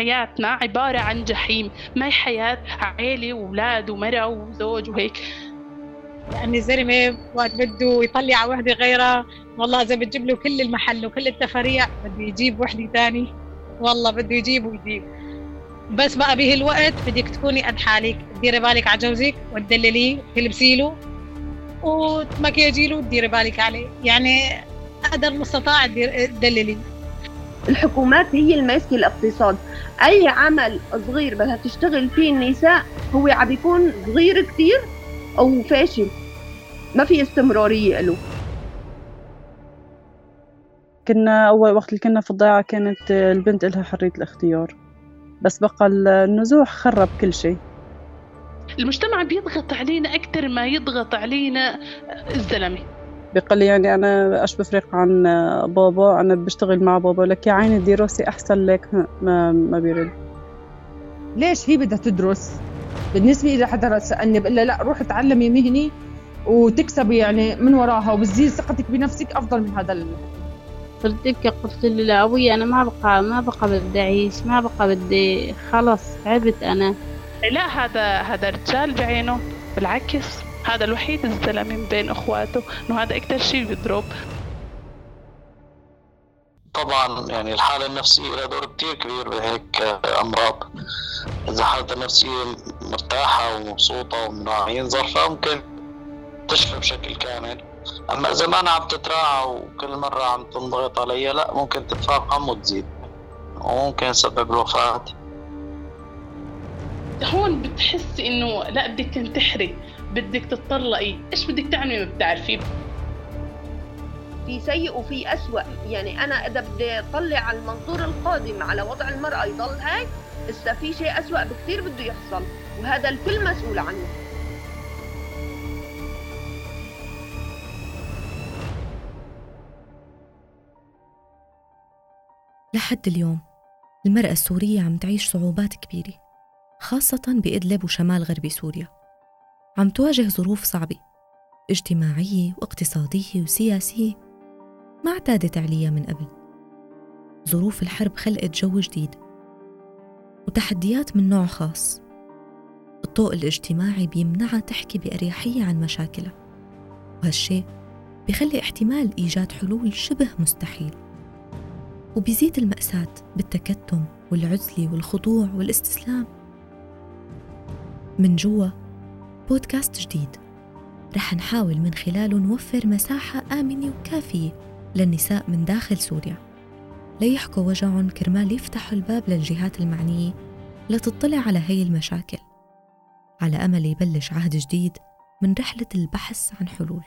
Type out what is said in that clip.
حياتنا عبارة عن جحيم. ما هي حياة عيلة وأولاد ومرأة وزوج وهيك؟ يعني الزلمة وقت بده يطلع وحدة غيرها. والله إذا بتجيب له كل المحل وكل التفاريع بده يجيب وحدة تاني. والله بده يجيب ويجيب. بس بقى به الوقت بدك تكوني قد حالك. تديري بالك على جوزك وتدلليه تلبسي له وتمكيجي له وتديري بالك عليه. يعني قدر المستطاع تدللي الحكومات هي الماسكة الاقتصاد. أي عمل صغير بدها تشتغل فيه النساء هو عم بيكون صغير كثير أو فاشل. ما في استمرارية له. كنا أول وقت اللي كنا في الضيعة كانت البنت إلها حرية الاختيار. بس بقى النزوح خرب كل شيء. المجتمع بيضغط علينا أكثر ما يضغط علينا الزلمة بقول يعني أنا إيش بفرق عن بابا؟ أنا بشتغل مع بابا لك يا عيني دراسي أحسن لك. ما ما بيرد. ليش هي بدها تدرس؟ بالنسبة إذا حدا سألني بقول لا روحي تعلمي مهني وتكسبي يعني من وراها وبتزيد ثقتك بنفسك أفضل من هذا قلت لك قلت له لا أبوي أنا ما بقى ما بقى بدي أعيش ما بقى بدي خلص تعبت أنا. لا هذا هذا رجال بعينه بالعكس. هذا الوحيد الزلمة من بين إخواته إنه هذا أكثر شيء بيضرب. طبعا يعني الحالة النفسية لها دور كتير كبير بهيك أمراض. إذا حالتها النفسية مرتاحة ومبسوطة ومراعيين ظرفها ممكن تشفى بشكل كامل. أما إذا ما أنا عم تتراعى وكل مرة عم تنضغط علي لا ممكن تتفاقم وتزيد وممكن يسبب الوفاة. هون بتحسي إنه لا بدك تنتحري. بدك تطلقي إيش بدك تعملي ما بتعرفي؟ في سيء وفي أسوأ. يعني أنا إذا بدي أطلع على المنظور القادم على وضع المرأة يضل هيك لسه في شيء أسوأ بكثير بده يحصل. وهذا الكل مسؤول عنه. لحد اليوم المرأة السورية عم تعيش صعوبات كبيرة خاصة بإدلب وشمال غربي سوريا. عم تواجه ظروف صعبة اجتماعية واقتصادية وسياسية. ما اعتادت عليها من قبل. ظروف الحرب خلقت جو جديد وتحديات من نوع خاص. الضوء الاجتماعي بيمنعها تحكي بأريحية عن مشاكلها وهالشي بيخلي احتمال إيجاد حلول شبه مستحيل. وبيزيد المأساة بالتكتم والعزلة والخضوع والاستسلام. من جوا بودكاست جديد. رح نحاول من خلاله نوفر مساحة آمنة وكافية للنساء من داخل سوريا. ليحكوا وجعهم كرمال يفتحوا الباب للجهات المعنية لتطلع على هي المشاكل. على أمل يبلش عهد جديد من رحلة البحث عن حلول.